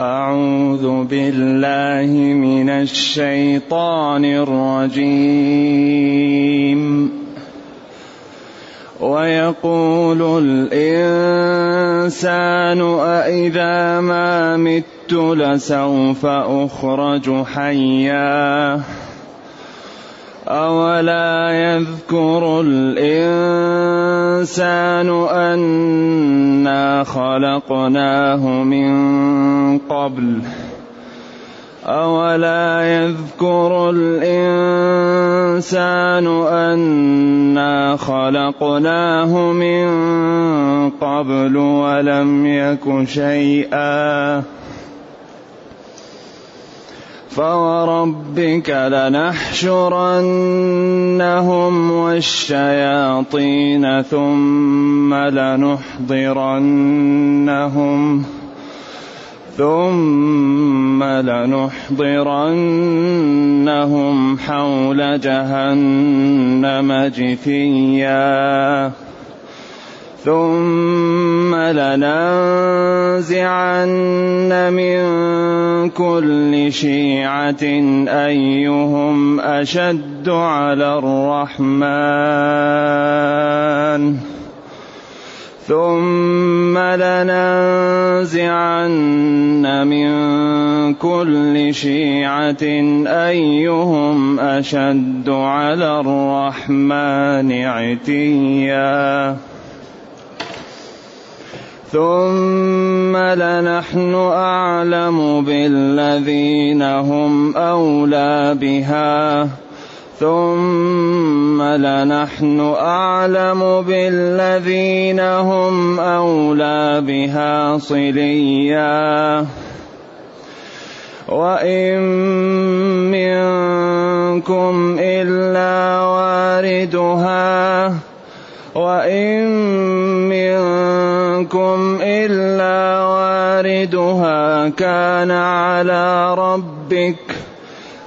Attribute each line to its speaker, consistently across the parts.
Speaker 1: أعوذ بالله من الشيطان الرجيم. ويقول الإنسان أإذا ما مت لسوف أخرج حيا. أولا يذكر الإنسان أنا خلقناه من قبل أولا يذكر الإنسان أنا خلقناه من قبل ولم يك شيئا فوربك لنحشرنهم والشياطين ثم لنحضرنهم ثم لنحضرنهم حول جهنم جثيا ثم لننزعن من كل شيعة أيهم أشد على الرحمن. ثم لننزعن من كل شيعة أيهم أشد على الرحمن عتيا. ثم لنحن أعلم بالذين هم أولى بها. ثم لنحن أعلم بالذين هم أولى بها صليا. وإن منكم إلا واردها وإن منكم إلا واردها كان على ربك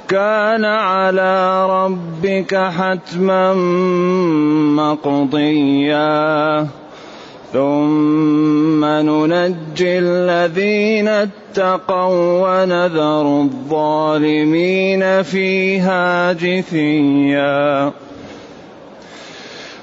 Speaker 1: كان على ربك حتما مقضيا. ثم ننجي الذين اتقوا ونذر الظالمين فيها جثيا.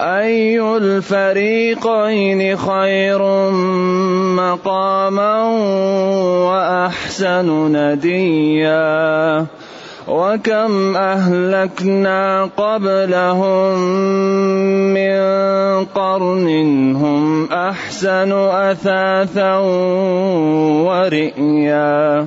Speaker 1: أي الفريقين خير مقاما وأحسن نديا وكم أهلكنا قبلهم من قرن هم أحسن أثاثا ورئيا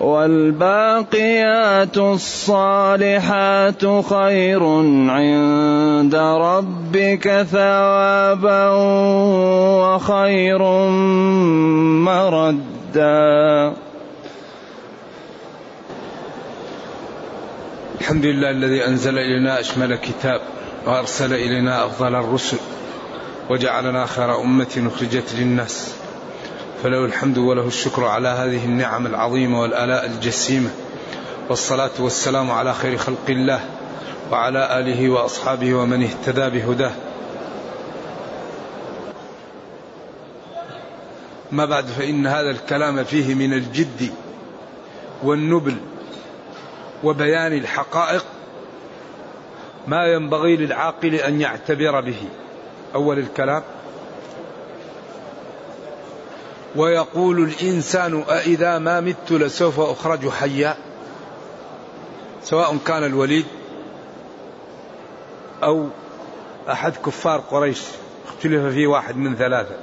Speaker 1: والباقيات الصالحات خير عند ربك ثوابا وخير مردا.
Speaker 2: الحمد لله الذي أنزل إلينا أشمل كتاب وأرسل إلينا أفضل الرسل وجعلنا خير أمة أخرجت للناس. فله الحمد وله الشكر على هذه النعم العظيمة والآلاء الجسيمة. والصلاة والسلام على خير خلق الله وعلى آله وأصحابه ومن اهتدى بهداه. ما بعد فإن هذا الكلام فيه من الجد والنبل وبيان الحقائق ما ينبغي للعاقل أن يعتبر به. أول الكلام ويقول الإنسان أإذا ما مت لسوف أخرج حيا؟ سواء كان الوليد أو أحد كفار قريش. اختلف فيه واحد من ثلاثة.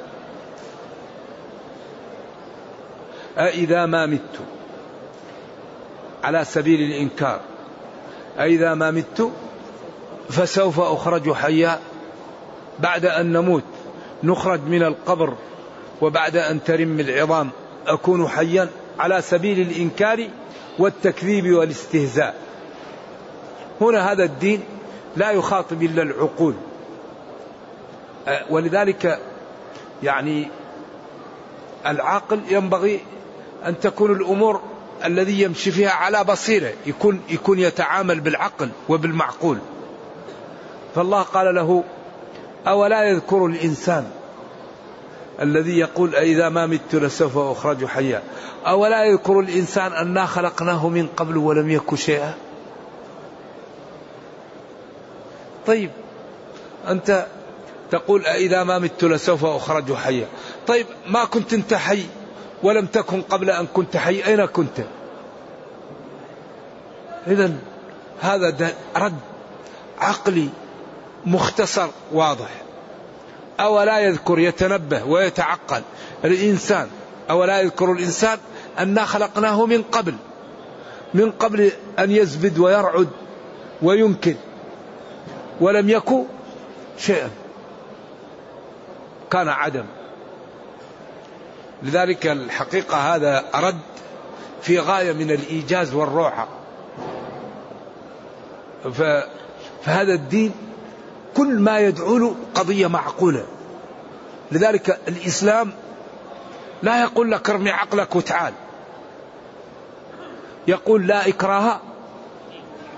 Speaker 2: أإذا ما مت. على سبيل الإنكار. أإذا ما مت فسوف أخرج حيا. بعد أن نموت. نخرج من القبر. وبعد أن ترم العظام أكون حيا على سبيل الإنكار والتكذيب والاستهزاء. هنا هذا الدين لا يخاطب إلا العقول. ولذلك يعني العاقل ينبغي أن تكون الأمور الذي يمشي فيها على بصيرة يكون يكون يتعامل بالعقل وبالمعقول. فالله قال له أولا يذكر الإنسان الذي يقول إذا ما مت لسوف أخرج حيا. أولا يذكر الإنسان أنا خلقناه من قبل ولم يك شيئا؟ طيب أنت تقول إذا ما مت لسوف أخرج حيا. طيب ما كنت أنت حي ولم تكن قبل أن كنت حي أين كنت؟ إذا هذا رد عقلي مختصر واضح. أولا يذكر يتنبه ويتعقل الإنسان. أولا يذكر الإنسان أنا خلقناه من قبل من قبل أن يزبد ويرعد وينكر ولم يكن شيئا كان عدم. لذلك الحقيقة هذا رد في غاية من الإيجاز والروعة فهذا الدين كل ما يدعو له قضية معقولة. لذلك الإسلام لا يقول لك ارمي عقلك وتعال. يقول لا إكراه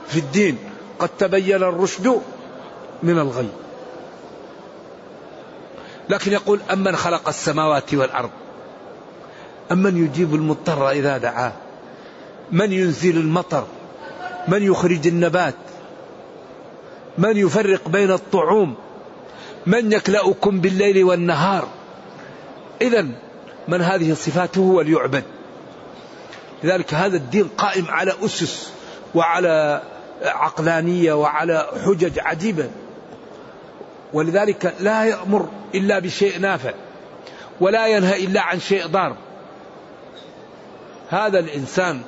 Speaker 2: في الدين. قد تبين الرشد من الغي. لكن يقول أمن خلق السماوات والأرض. أمن يجيب المضطر إذا دعاه. من ينزل المطر؟ من يخرج النبات؟ من يفرق بين الطعوم؟ من يكلأكم بالليل والنهار؟ إذا من هذه صفاته وليعبد. لذلك هذا الدين قائم على أسس وعلى عقلانية وعلى حجج عجيبة. ولذلك لا يأمر إلا بشيء نافع ولا ينهى إلا عن شيء ضار. هذا الإنسان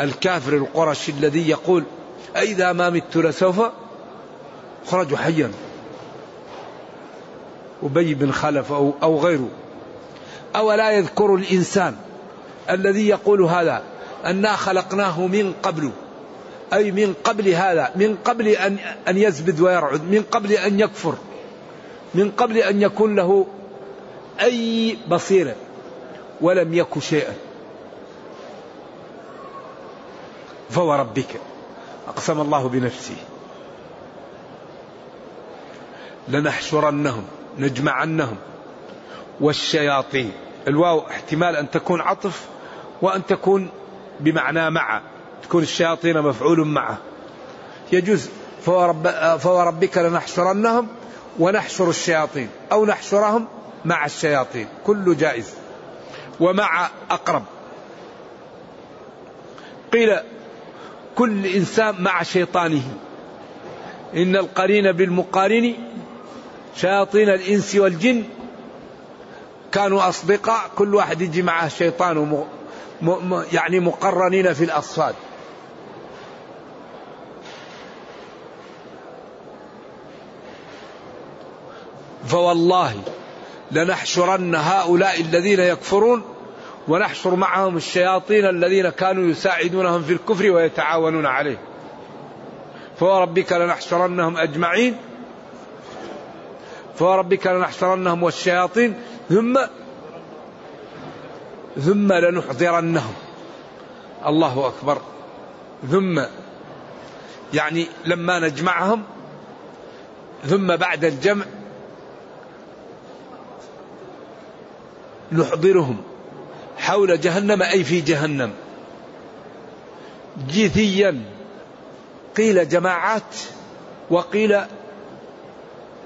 Speaker 2: الكافر القرشي الذي يقول أئذا ما مت لسوف أخرج حيا. أبي بن خلف أو, أو غيره. أولا يذكر الإنسان الذي يقول هذا أنا خلقناه من قبل. أي من قبل هذا. من قبل أن, أن يزبد ويرعد. من قبل أن يكفر. من قبل أن يكون له أي بصيرة. ولم يك شيئا. فوربك أقسم الله بنفسه. لنحشرنهم نجمعنهم. والشياطين الواو احتمال أن تكون عطف وأن تكون بمعنى مع تكون الشياطين مفعول معه يجوز فورب فوربك لنحشرنهم ونحشر الشياطين أو نحشرهم مع الشياطين. كل جائز. ومع أقرب. قيل كل إنسان مع شيطانه. إن القرين بالمقارن شياطين الإنس والجن. كانوا أصدقاء كل واحد يجي معه شيطان يعني مقرنين في الأصفاد. فوالله لنحشرن هؤلاء الذين يكفرون ونحشر معهم الشياطين الذين كانوا يساعدونهم في الكفر ويتعاونون عليه. فوربك لنحشرنهم أجمعين. فوربك لنحشرنهم والشياطين ثم ثم لنحضرنهم. الله أكبر. ثم يعني لما نجمعهم ثم بعد الجمع نحضرهم حول جهنم أي في جهنم. جثيا قيل جماعات وقيل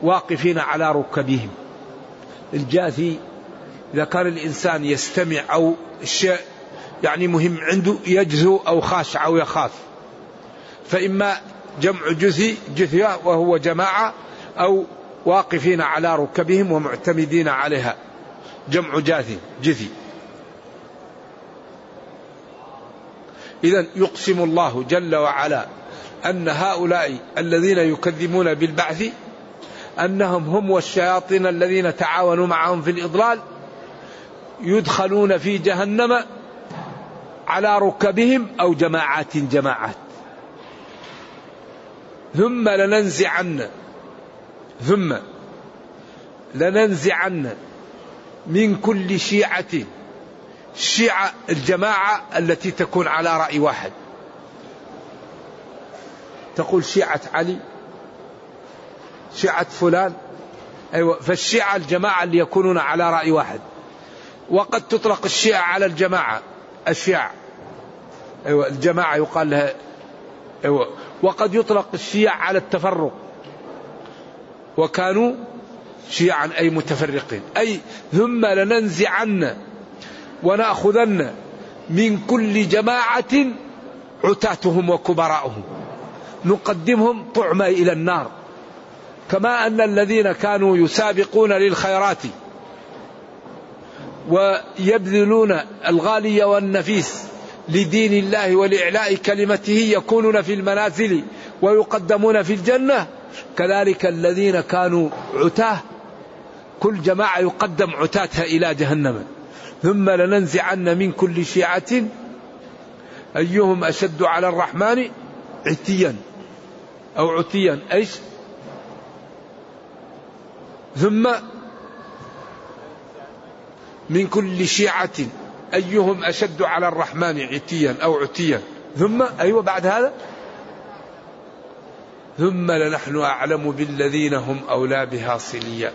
Speaker 2: واقفين على ركبهم. الجاثي إذا كان الإنسان يستمع أو الشيء يعني مهم عنده يجزو أو خاشع أو يخاف. فإما جمع جثي جثية وهو جماعة أو واقفين على ركبهم ومعتمدين عليها. جمع جاثي جثي إذا يقسم الله جل وعلا أن هؤلاء الذين يكذبون بالبعث أنهم هم والشياطين الذين تعاونوا معهم في الإضلال يدخلون في جهنم على ركبهم أو جماعات جماعات. ثم لننزعن ثم لننزعن من كل شيعة الشيعة الجماعة التي تكون على رأي واحد. تقول شيعة علي؟ شيعة فلان أيوة فالشيعة الجماعة اللي يكونون على رأي واحد. وقد تطلق الشيعة على الجماعة الشيعة أيوة الجماعة يقال لها أيوة. وقد يطلق الشيعة على التفرق. وكانوا شيعا أي متفرقين. أي ثم لننزعن ونأخذن من كل جماعة عتاتهم وكبراءهم. نقدمهم طعما إلى النار. كما أن الذين كانوا يسابقون للخيرات ويبذلون الغالي والنفيس لدين الله ولإعلاء كلمته يكونون في المنازل ويقدمون في الجنة كذلك الذين كانوا عتاه كل جماعة يقدم عتاتها إلى جهنم. ثم لننزعن من كل شيعة أيهم أشد على الرحمن؟ عتيا أو عتيا أيش؟ ثم من كل شيعة أيهم أشد على الرحمن عتيا أو عتيا. ثم أيوة بعد هذا؟ ثم لنحن أعلم بالذين هم أولى بها صليا.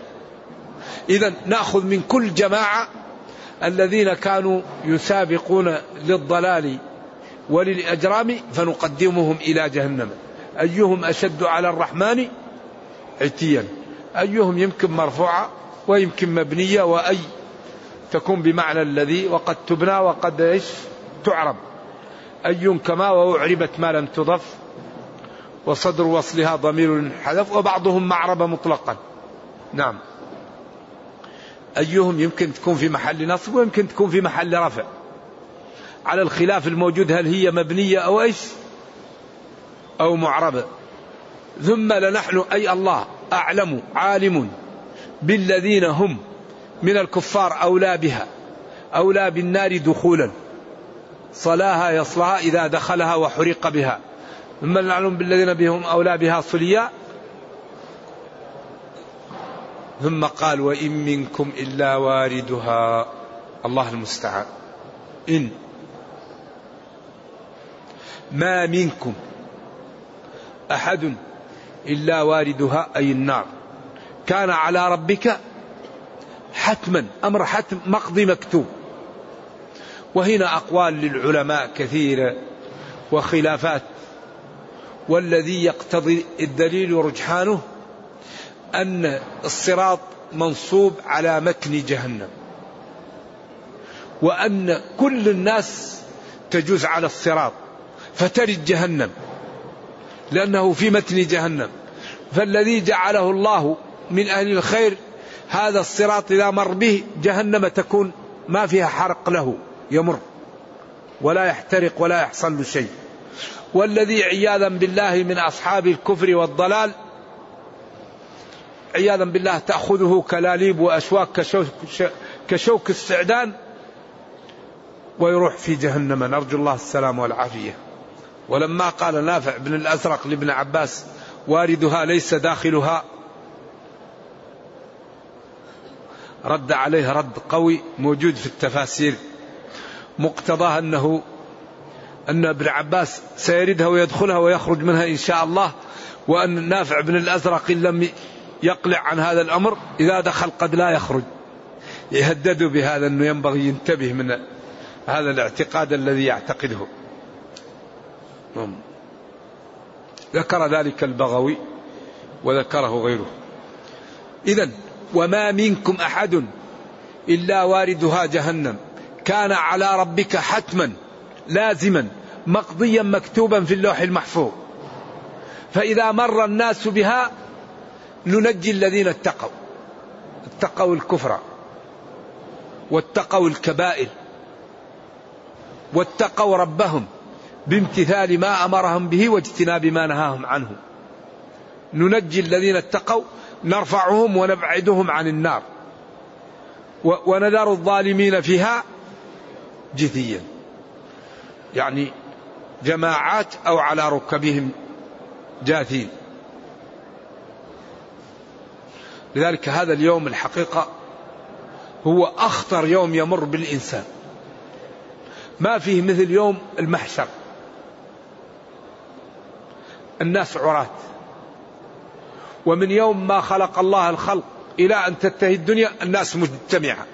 Speaker 2: إذا نأخذ من كل جماعة الذين كانوا يسابقون للضلال وللأجرام فنقدمهم إلى جهنم. أيهم أشد على الرحمن عتيا؟ أيهم يمكن مرفوعة ويمكن مبنية وأي تكون بمعنى الذي وقد تبنى وقد إيش؟ تعرب. أي كما وأعربت ما لم تضف وصدر وصلها ضمير حذف وبعضهم معرب مطلقا. نعم. أيهم يمكن تكون في محل نصب ويمكن تكون في محل رفع. على الخلاف الموجود هل هي مبنية أو إيش؟ أو معربة. ثم لنحن أي الله. أعلم عالم بالذين هم من الكفار أولى بها أولى بالنار دخولا. صلاها يصلها إذا دخلها وحرق بها. ثم نعلم بالذين بهم أولى بها صليا. ثم قال وإن منكم إلا واردها. الله المستعان. إن ما منكم أحد إلا واردها أي النار. كان على ربك حتما أمر حتم مقضي مكتوب. وهنا أقوال للعلماء كثيرة وخلافات. والذي يقتضي الدليل رجحانه أن الصراط منصوب على متن جهنم. وأن كل الناس تجوز على الصراط فترد جهنم. لأنه في متن جهنم. فالذي جعله الله من أهل الخير هذا الصراط إذا مر به جهنم تكون ما فيها حرق له يمر. ولا يحترق ولا يحصل له شيء. والذي عياذا بالله من أصحاب الكفر والضلال عياذا بالله تأخذه كلاليب وأشواك كشوك, كشوك السعدان ويروح في جهنم. نرجو الله السلام والعافية. ولما قال نافع بن الأزرق لابن عباس واردها ليس داخلها. رد عليه رد قوي موجود في التفاسير. مقتضاه أنه أن ابن عباس سيردها ويدخلها ويخرج منها إن شاء الله وأن نافع بن الأزرق إن لم يقلع عن هذا الأمر إذا دخل قد لا يخرج. يهددوا بهذا أنه ينبغي ينتبه من هذا الاعتقاد الذي يعتقده. ذكر ذلك البغوي وذكره غيره. إذا وما منكم أحد إلا واردها جهنم. كان على ربك حتما لازما مقضيا مكتوبا في اللوح المحفوظ. فإذا مر الناس بها ننجي الذين اتقوا. اتقوا الكفر واتقوا الكبائر واتقوا ربهم. بامتثال ما أمرهم به واجتناب ما نهاهم عنه. ننجي الذين اتقوا نرفعهم ونبعدهم عن النار. ونذر الظالمين فيها جثيا. يعني جماعات أو على ركبهم جاثين لذلك هذا اليوم الحقيقة هو أخطر يوم يمر بالإنسان. ما فيه مثل يوم المحشر. الناس عراة. ومن يوم ما خلق الله الخلق إلى أن تنتهي الدنيا الناس مجتمعة.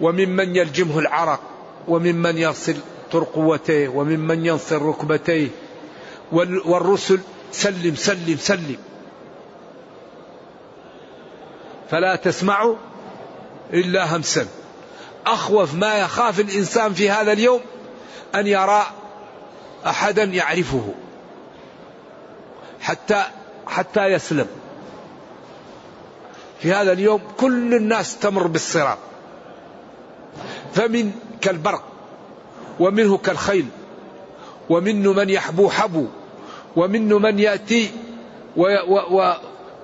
Speaker 2: وممن يلجمه العرق وممن يصل ترقوتيه وممن ينصر ركبتيه. والرسل سلم سلم سلم. فلا تسمعوا إلا همسا. أخوف ما يخاف الإنسان في هذا اليوم أن يرى أحدا يعرفه. حتى حتى يسلم. في هذا اليوم كل الناس تمر بالصراط. فمن كالبرق ومنه كالخيل ومنه من يحبو حبو ومنه من يأتي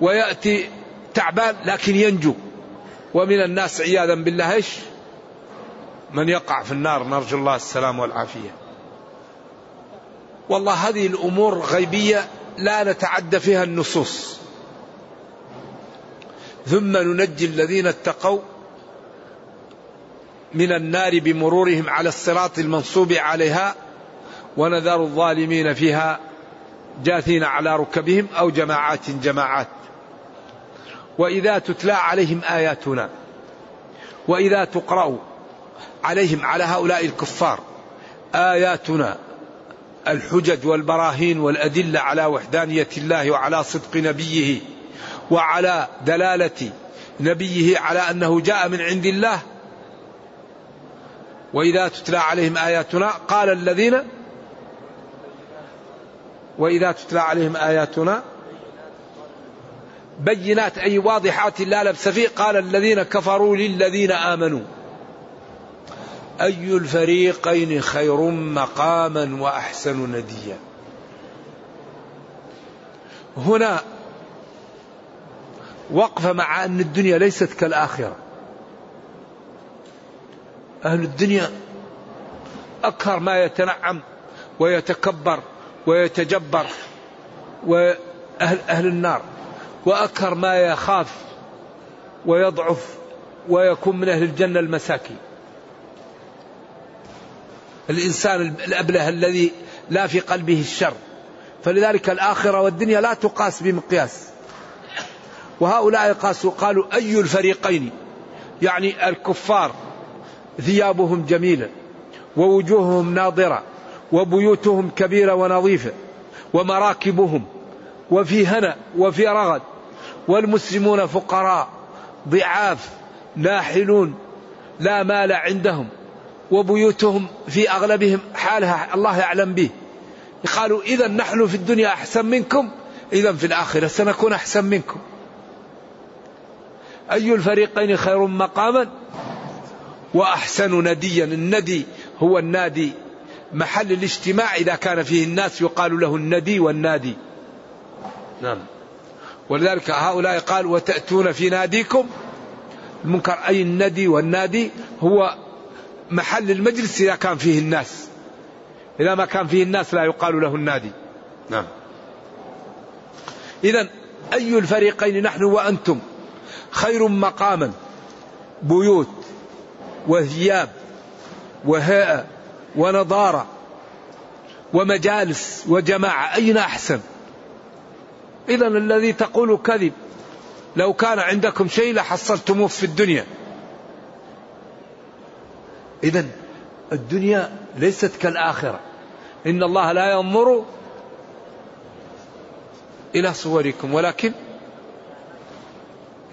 Speaker 2: ويأتي تعبان لكن ينجو. ومن الناس عياذا بالله إيش؟ من يقع في النار نرجو الله السلام والعافية. والله هذه الأمور غيبية لا نتعدى فيها النصوص. ثم ننجي الذين اتقوا من النار بمرورهم على الصراط المنصوب عليها ونذر الظالمين فيها جاثين على ركبهم أو جماعات جماعات. وإذا تتلى عليهم آياتنا وإذا تقرا عليهم على هؤلاء الكفار. آياتنا الحجج والبراهين والأدلة على وحدانية الله وعلى صدق نبيه وعلى دلالة نبيه على أنه جاء من عند الله. وإذا تتلى عليهم آياتنا قال الذين وإذا تتلى عليهم آياتنا بينات أي واضحات لا لبس فيه قال الذين كفروا للذين آمنوا. أي الفريقين خير مقاما وأحسن نديا. هنا وقفة مع أن الدنيا ليست كالآخرة. أهل الدنيا أكثر ما يتنعم ويتكبر ويتجبر وأهل أهل النار وأكثر ما يخاف ويضعف ويكون من أهل الجنة المساكين. الإنسان الأبله الذي لا في قلبه الشر. فلذلك الآخرة والدنيا لا تقاس بمقياس. وهؤلاء قاسوا قالوا أي الفريقين؟ يعني الكفار ثيابهم جميلة ووجوههم ناضرة وبيوتهم كبيرة ونظيفة ومراكبهم وفي هنا وفي رغد والمسلمون فقراء ضعاف ناحلون لا مال عندهم. وبيوتهم في أغلبهم حالها الله يعلم به. قالوا إذا نحن في الدنيا أحسن منكم إذا في الآخرة سنكون أحسن منكم. أي الفريقين خير مقاما وأحسن نديا؟ الندي هو النادي محل الاجتماع إذا كان فيه الناس يقال له الندي والنادي. نعم. ولذلك هؤلاء قال وتأتون في ناديكم؟ المنكر أي الندي والنادي هو محل المجلس إذا كان فيه الناس. إذا ما كان فيه الناس لا يقال له النادي. نعم. إذا أي الفريقين نحن وأنتم خير مقاما؟ بيوت وثياب وهيئة ونضارة ومجالس وجماعة أين أحسن؟ إذا الذي تقول كذب لو كان عندكم شيء لحصلتموه في الدنيا. إذا الدنيا ليست كالآخرة. إن الله لا ينظر إلى صوركم ولكن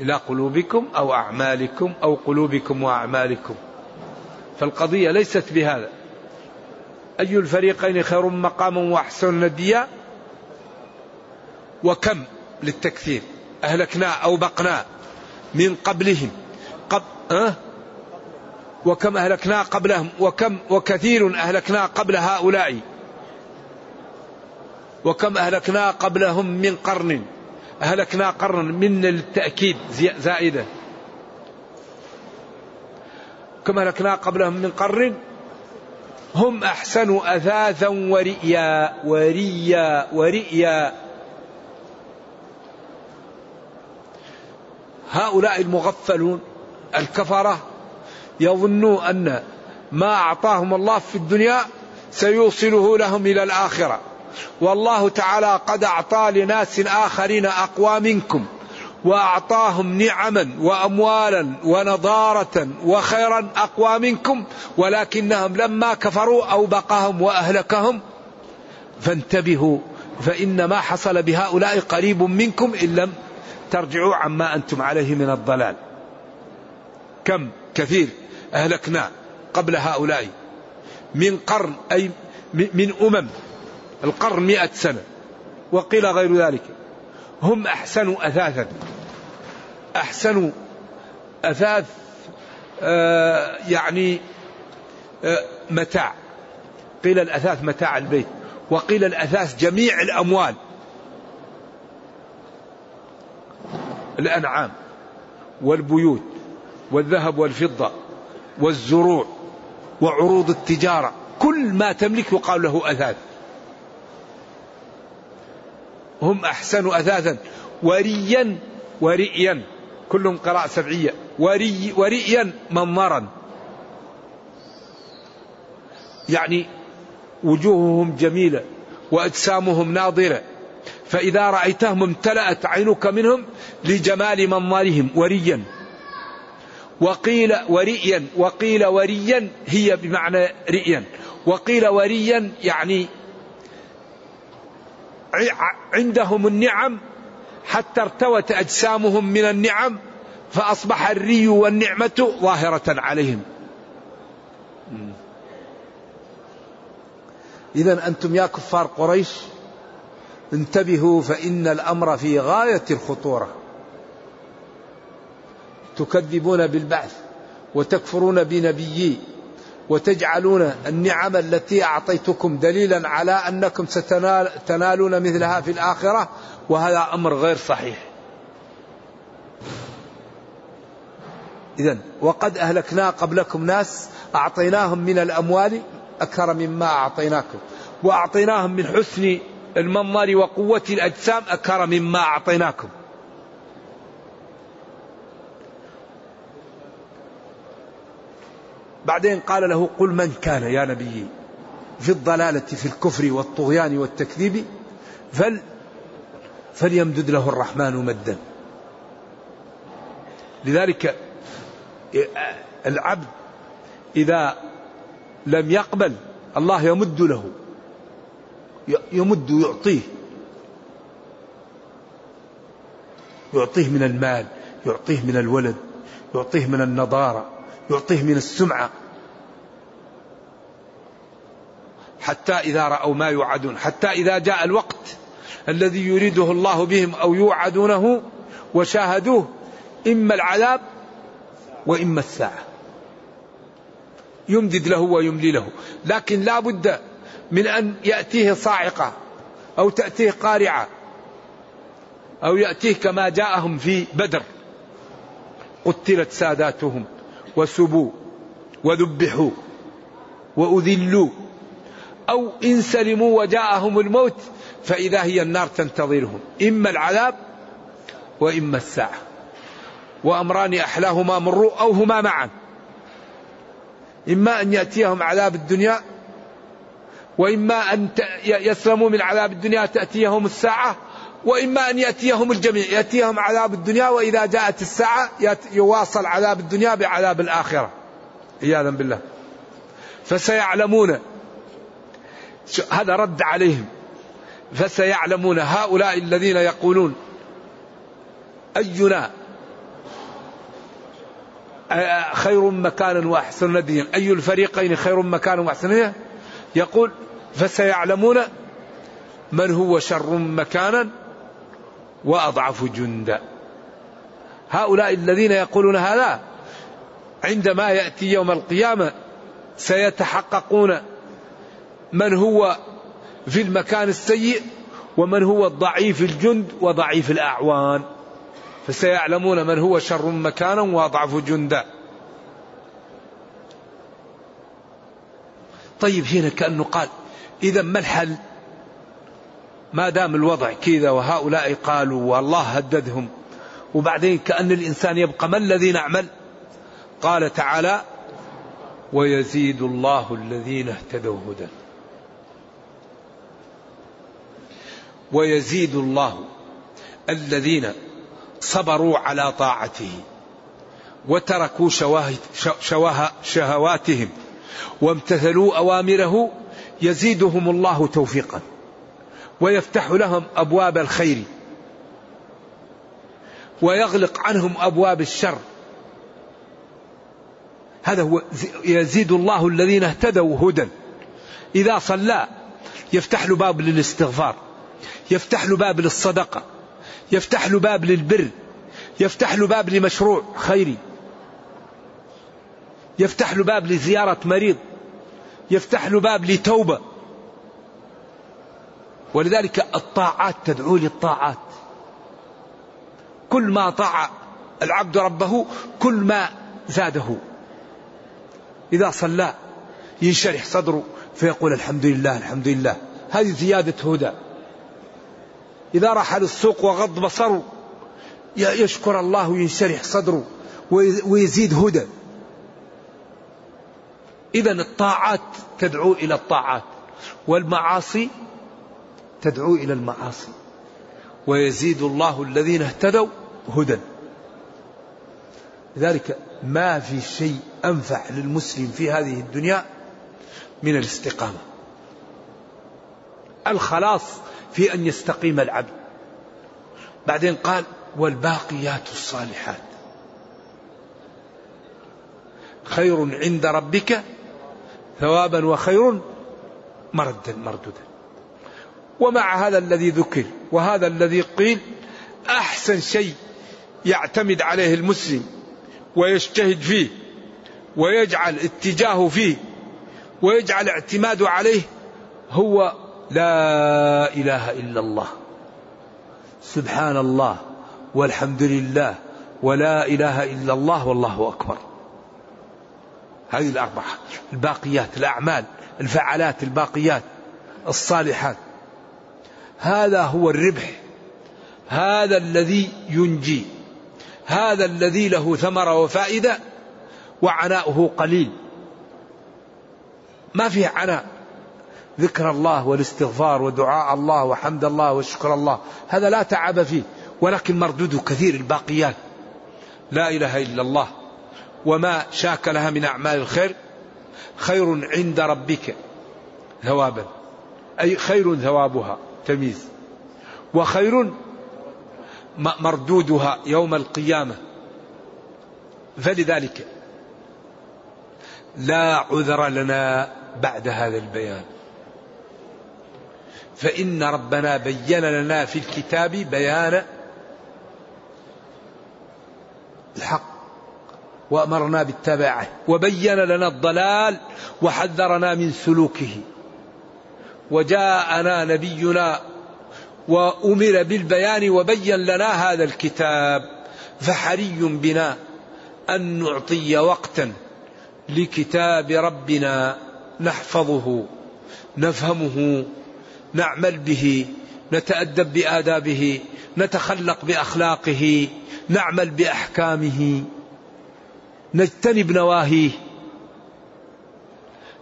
Speaker 2: إلى قلوبكم أو أعمالكم أو قلوبكم وأعمالكم. فالقضية ليست بهذا. أي الفريقين خير مقاما وأحسن نديا؟ وكم للتكثير؟ أهلكنا أو بقنا من قبلهم. قب أه؟ وكم أهلكنا قبلهم وكم وكثير أهلكنا قبل هؤلاء. وكم أهلكنا قبلهم من قرن. أهلكنا قرنا من التأكيد زائدة. كم أهلكنا قبلهم من قرن؟ هم أحسن أثاثا ورئيا وريا ورئيا. هؤلاء المغفلون الكفرة يظنوا أن ما أعطاهم الله في الدنيا سيوصله لهم إلى الآخرة. والله تعالى قد أعطى لناس آخرين أقوى منكم وأعطاهم نعما وأموالا ونضارة وخيرا أقوى منكم ولكنهم لما كفروا أوبقهم وأهلكهم. فانتبهوا فإن ما حصل بهؤلاء قريب منكم إن لم ترجعوا عما أنتم عليه من الضلال. كم؟ كثير. أهلكنا قبل هؤلاء. من قرن أي من أمم القرن مئة سنة وقيل غير ذلك. هم أحسن أثاثا. أحسن أثاث آه يعني آه متاع. قيل الأثاث متاع البيت وقيل الأثاث جميع الأموال. الأنعام والبيوت والذهب والفضة. والزروع وعروض التجارة كل ما تملك يقال له أثاث هم أحسن أثاثا وريا ورئيا كلهم قراءة سبعية. وري ورئيا منظرا. يعني وجوههم جميلة وأجسامهم ناضرة فإذا رأيتهم امتلأت عينك منهم لجمال منظرهم وريا. وقيل ورئيا وقيل وريا هي بمعنى رئيا. وقيل وريا يعني عندهم النعم حتى ارتوت أجسامهم من النعم فأصبح الري والنعمة ظاهرة عليهم. إذا أنتم يا كفار قريش انتبهوا فإن الأمر في غاية الخطورة. تكذبون بالبعث وتكفرون بنبيي وتجعلون النعم التي أعطيتكم دليلا على أنكم ستنالون مثلها في الآخرة وهذا أمر غير صحيح. إذا وقد أهلكنا قبلكم ناس أعطيناهم من الأموال أكثر مما أعطيناكم وأعطيناهم من حسن المنظر وقوة الأجسام أكثر مما أعطيناكم. بعدين قال له قل من كان يا نبي في الضلالة في الكفر والطغيان والتكذيب فل فليمدد له الرحمن مدا. لذلك العبد إذا لم يقبل الله يمد له يمد يعطيه يعطيه من المال يعطيه من الولد يعطيه من النضارة. يعطيه من السمعة. حتى إذا رأوا ما يوعدون حتى إذا جاء الوقت الذي يريده الله بهم أو يوعدونه وشاهدوه إما العذاب وإما الساعة. يمدد له ويملي له. لكن لا بد من أن يأتيه صاعقة أو تأتيه قارعة أو يأتيه كما جاءهم في بدر. قتلت ساداتهم. وسبوا وذبحوا وأذلوا أو إن سلموا وجاءهم الموت فإذا هي النار تنتظرهم إما العذاب وإما الساعة. وأمران أحلاهما مروا أو هما معا. إما أن يأتيهم عذاب الدنيا وإما أن يسلموا من عذاب الدنيا تأتيهم الساعة وإما أن يأتيهم الجميع يأتيهم عذاب الدنيا وإذا جاءت الساعة يواصل عذاب الدنيا بعذاب الآخرة. عياذا بالله. فسيعلمون. هذا رد عليهم. فسيعلمون هؤلاء الذين يقولون أينا؟ خير مكانا وأحسن نديا أي الفريقين خير مكانا وأحسن نديا يقول فسيعلمون من هو شر مكانا وأضعف جندا هؤلاء الذين يقولون هذا عندما يأتي يوم القيامة سيتحققون من هو في المكان السيء ومن هو الضعيف الجند وضعيف الأعوان. فسيعلمون من هو شر مكانا وأضعف جندا. طيب هنا كأنه قال إذا ما الحل؟ ما دام الوضع كذا وهؤلاء قالوا والله هددهم وبعدين كأن الإنسان يبقى ما الذي نعمل؟ قال تعالى ويزيد الله الذين اهتدوا هدى. ويزيد الله الذين صبروا على طاعته وتركوا شواه شهواتهم وامتثلوا أوامره يزيدهم الله توفيقا. ويفتح لهم أبواب الخير ويغلق عنهم أبواب الشر. هذا هو يزيد الله الذين اهتدوا هدى. إذا صلى يفتح له باب للاستغفار يفتح له باب للصدقة يفتح له باب للبر يفتح له باب لمشروع خيري يفتح له باب لزيارة مريض يفتح له باب لتوبة. ولذلك الطاعات تدعو للطاعات. كل ما طاع العبد ربه كل ما زاده. إذا صلى ينشرح صدره فيقول الحمد لله الحمد لله. هذه زيادة هدى. إذا راح للسوق وغض بصره يشكر الله وينشرح صدره ويزيد هدى. إذا الطاعات تدعو إلى الطاعات. والمعاصي تدعو إلى المعاصي. ويزيد الله الذين اهتدوا هدى. لذلك ما في شيء أنفع للمسلم في هذه الدنيا من الاستقامة. الخلاص في أن يستقيم العبد. بعدين قال والباقيات الصالحات. خير عند ربك ثوابا وخير مردا مرددا ومع هذا الذي ذكر وهذا الذي قيل أحسن شيء يعتمد عليه المسلم ويجتهد فيه ويجعل اتجاهه فيه ويجعل اعتماده عليه هو لا إله إلا الله. سبحان الله والحمد لله ولا إله إلا الله والله أكبر. هذه الأربعة الباقيات الأعمال الفعالات الباقيات الصالحات. هذا هو الربح. هذا الذي ينجي. هذا الذي له ثمره وفائدة وعناؤه قليل. ما فيه عناء. ذكر الله والاستغفار ودعاء الله وحمد الله وشكر الله. هذا لا تعب فيه. ولكن مردوده كثير الباقيات. لا إله إلا الله. وما شاك لها من أعمال الخير. خير عند ربك ثوابا. أي خير ثوابها. تمييز وخير مردودها يوم القيامة. فلذلك لا عذر لنا بعد هذا البيان. فإن ربنا بين لنا في الكتاب بيان الحق وأمرنا باتباعه وبين لنا الضلال وحذرنا من سلوكه. وجاءنا نبينا وأمر بالبيان وبين لنا هذا الكتاب فحري بنا أن نعطي وقتا لكتاب ربنا نحفظه نفهمه نعمل به نتأدب بآدابه نتخلق بأخلاقه نعمل بأحكامه نجتنب نواهيه.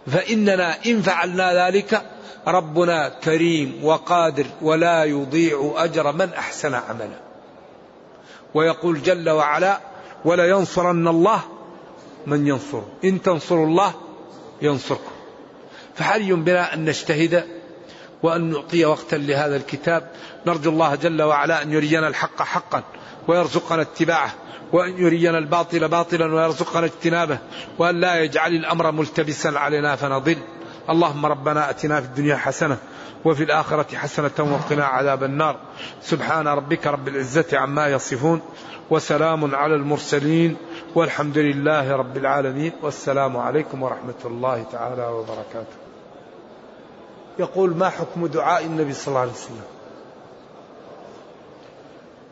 Speaker 2: فإننا إن فعلنا ذلك ربنا كريم وقادر ولا يضيع أجر من أحسن عملا. ويقول جل وعلا ولينصرن الله من ينصر إن تنصروا الله ينصركم. فحري بنا أن نجتهد وأن نعطي وقتا لهذا الكتاب؟ نرجو الله جل وعلا أن يرينا الحق حقا ويرزقنا اتباعه وأن يرينا الباطل باطلا ويرزقنا اجتنابه وأن لا يجعل الأمر ملتبسا علينا فنضل. اللهم ربنا أتنا في الدنيا حسنة وفي الآخرة حسنة وقنا عذاب النار. سبحان ربك رب العزة عما يصفون وسلام على المرسلين والحمد لله رب العالمين. والسلام عليكم ورحمة الله تعالى وبركاته. يقول ما حكم دعاء النبي صلى الله عليه وسلم؟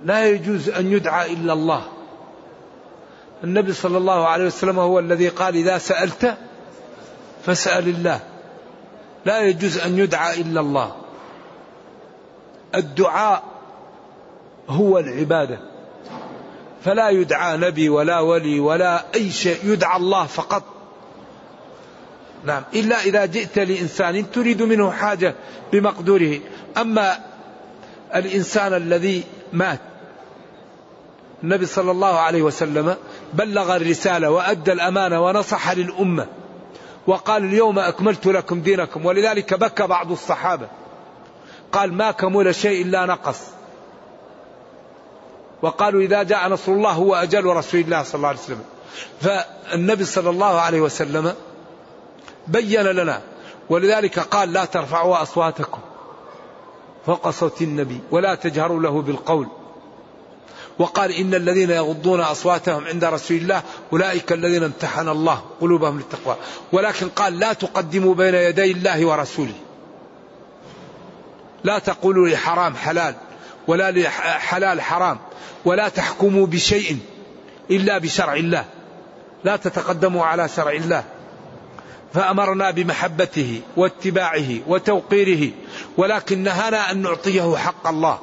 Speaker 2: لا يجوز أن يدعى إلا الله. النبي صلى الله عليه وسلم هو الذي قال إذا سألت فاسأل الله. لا يجوز أن يدعى إلا الله. الدعاء هو العبادة. فلا يدعى نبي ولا ولي ولا أي شيء. يدعى الله فقط. نعم. إلا إذا جئت لإنسان تريد منه حاجة بمقدوره. أما الإنسان الذي مات النبي صلى الله عليه وسلم بلغ الرسالة وأدى الأمانة ونصح للأمة. وقال اليوم أكملت لكم دينكم ولذلك بكى بعض الصحابة. قال ما كمل شيء إلا نقص. وقالوا إذا جاء نصر الله هو أجل رسول الله صلى الله عليه وسلم. فالنبي صلى الله عليه وسلم بين لنا ولذلك قال لا ترفعوا أصواتكم فوق صوت النبي ولا تجهروا له بالقول. وقال إن الذين يغضون أصواتهم عند رسول الله أولئك الذين امتحن الله قلوبهم للتقوى. ولكن قال لا تقدموا بين يدي الله ورسوله. لا تقولوا لحرام حلال ولا لحلال حرام ولا تحكموا بشيء إلا بشرع الله. لا تتقدموا على شرع الله. فأمرنا بمحبته واتباعه وتوقيره. ولكن نهانا أن نعطيه حق الله.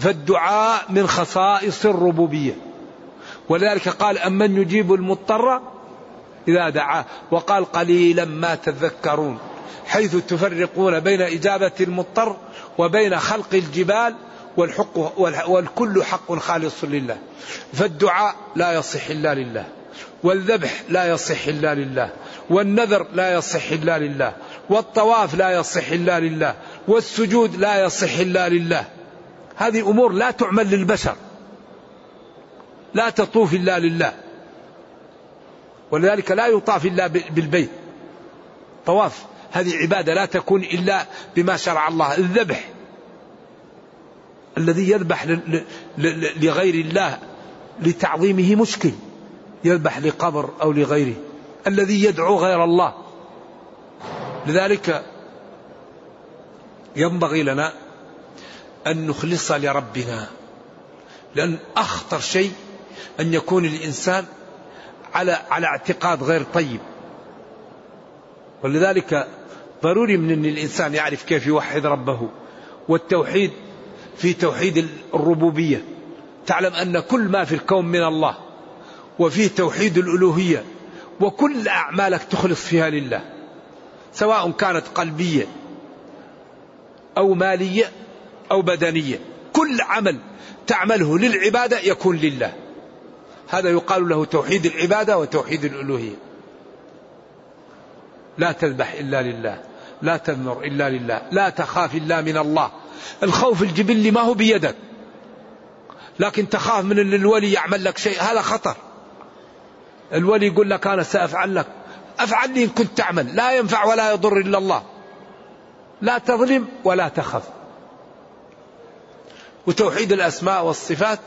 Speaker 2: فالدعاء من خصائص الربوبية. ولذلك قال أمن يجيب المضطر إذا دعاه. وقال قليلا ما تذكرون. حيث تفرقون بين إجابة المضطر وبين خلق الجبال والحق والكل حق خالص لله. فالدعاء لا يصح إلا لله. والذبح لا يصح إلا لله. والنذر لا يصح إلا لله. والطواف لا يصح إلا لله. والسجود لا يصح إلا لله. هذه أمور لا تعمل للبشر. لا تطوف إلا لله. ولذلك لا يطاف إلا بالبيت. طواف. هذه عبادة لا تكون إلا بما شرع الله. الذبح. الذي يذبح لغير الله لتعظيمه مشكل. يذبح لقبر أو لغيره. الذي يدعو غير الله. لذلك ينبغي لنا أن نخلص لربنا. لأن أخطر شيء أن يكون الإنسان على على اعتقاد غير طيب. ولذلك ضروري من أن الإنسان يعرف كيف يوحد ربه. والتوحيد في توحيد الربوبية. تعلم أن كل ما في الكون من الله وفيه توحيد الألوهية وكل أعمالك تخلص فيها لله. سواء كانت قلبية أو مالية أو بدنية. كل عمل تعمله للعبادة يكون لله. هذا يقال له توحيد العبادة وتوحيد الألوهية. لا تذبح إلا لله. لا تذمر إلا لله. لا تخاف إلا من الله. الخوف الجبلي ما هو بيدك. لكن تخاف من أن الولي يعمل لك شيء هذا خطر. الولي يقول لك أنا سأفعل لك. أفعل لي إن كنت تعمل. لا ينفع ولا يضر إلا الله. لا تظلم ولا تخف. وتوحيد الأسماء والصفات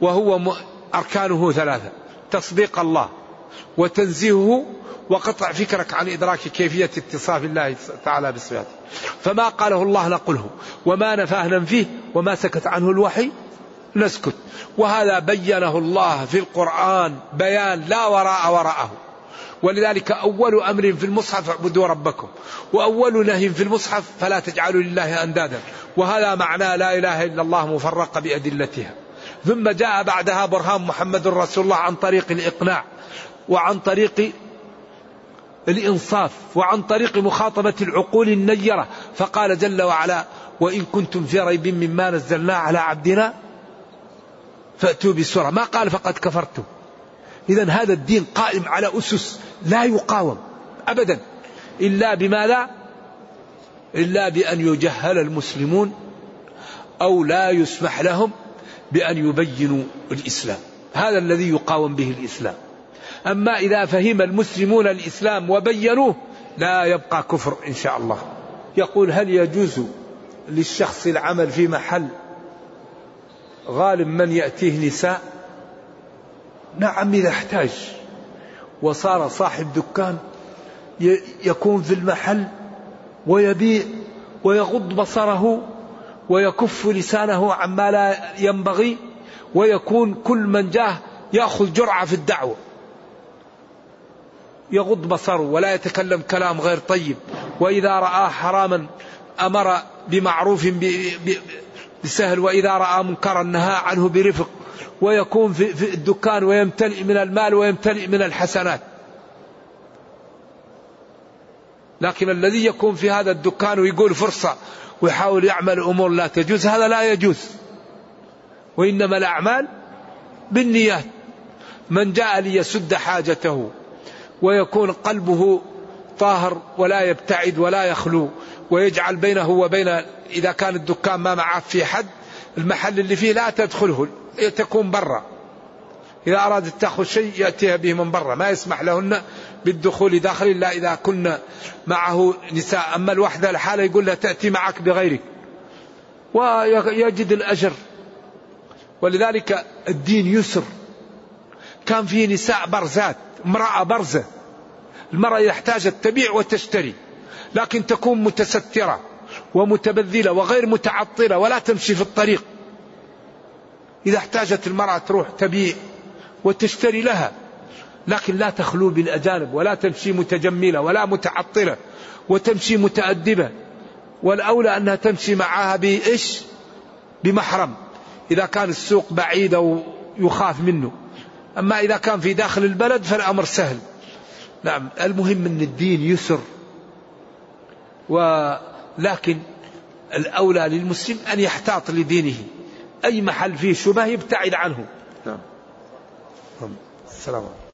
Speaker 2: وهو أركانه ثلاثة. تصديق الله وتنزيهه وقطع فكرك عن إدراك كيفية اتصاف الله تعالى بصفاته. فما قاله الله نقله. وما نفاه ننفيه. وما سكت عنه الوحي نسكت. وهذا بينه الله في القرآن بيان لا وراء وراءه. ولذلك أول أمر في المصحف اعبدوا ربكم وأول نهي في المصحف فلا تجعلوا لله أندادا وهذا معنى لا إله إلا الله مفرقة بأدلتها. ثم جاء بعدها برهان محمد رسول الله عن طريق الإقناع وعن طريق الإنصاف وعن طريق مخاطبة العقول النيرة فقال جل وعلا وإن كنتم في ريب مما نزلنا على عبدنا فأتوا بسورة. ما قال فقد كفرتم. إذا هذا الدين قائم على أسس لا يقاوم أبدا. إلا بما لا إلا بأن يجهل المسلمون أو لا يسمح لهم بأن يبينوا الإسلام. هذا الذي يقاوم به الإسلام. أما إذا فهم المسلمون الإسلام وبينوه لا يبقى كفر إن شاء الله. يقول هل يجوز للشخص العمل في محل غالب من يأتيه نساء؟ نعم إذا احتاج. وصار صاحب دكان يكون في المحل ويبيع ويغض بصره ويكف لسانه عما لا ينبغي ويكون كل من جاه يأخذ جرعة في الدعوة. يغض بصره ولا يتكلم كلام غير طيب. وإذا راى حراما أمر بمعروف بسهل وإذا راى منكرا نهى عنه برفق. ويكون في الدكان ويمتلئ من المال ويمتلئ من الحسنات. لكن الذي يكون في هذا الدكان ويقول فرصة ويحاول يعمل أمور لا تجوز هذا لا يجوز. وإنما الأعمال بالنيات. من جاء ليسد حاجته ويكون قلبه طاهر ولا يبتعد ولا يخلو ويجعل بينه وبين إذا كان الدكان ما معه في حد المحل اللي فيه لا تدخله تكون برا. إذا أرادت تأخذ شيء يأتيها به من برا ما يسمح لهن بالدخول داخل إلا إذا كنا معه نساء. أما الوحدة الحالة يقول لها تأتي معك بغيرك. ويجد الأجر. ولذلك الدين يسر. كان فيه نساء برزات امرأة برزة. المرأة إذا احتاجت تبيع وتشتري لكن تكون متسترة. ومتبذلة وغير متعطلة ولا تمشي في الطريق. إذا احتاجت المرأة تروح تبيع وتشتري لها لكن لا تخلو بالأجانب ولا تمشي متجملة ولا متعطلة وتمشي متأدبة. والأولى أنها تمشي معها بإيش؟ بمحرم. إذا كان السوق بعيد أو يخاف منه. أما إذا كان في داخل البلد فالأمر سهل. نعم المهم أن الدين يسر. ولكن الأولى للمسلم أن يحتاط لدينه. أي محل فيه شبه يبتعد عنه. نعم. السلام عليكم.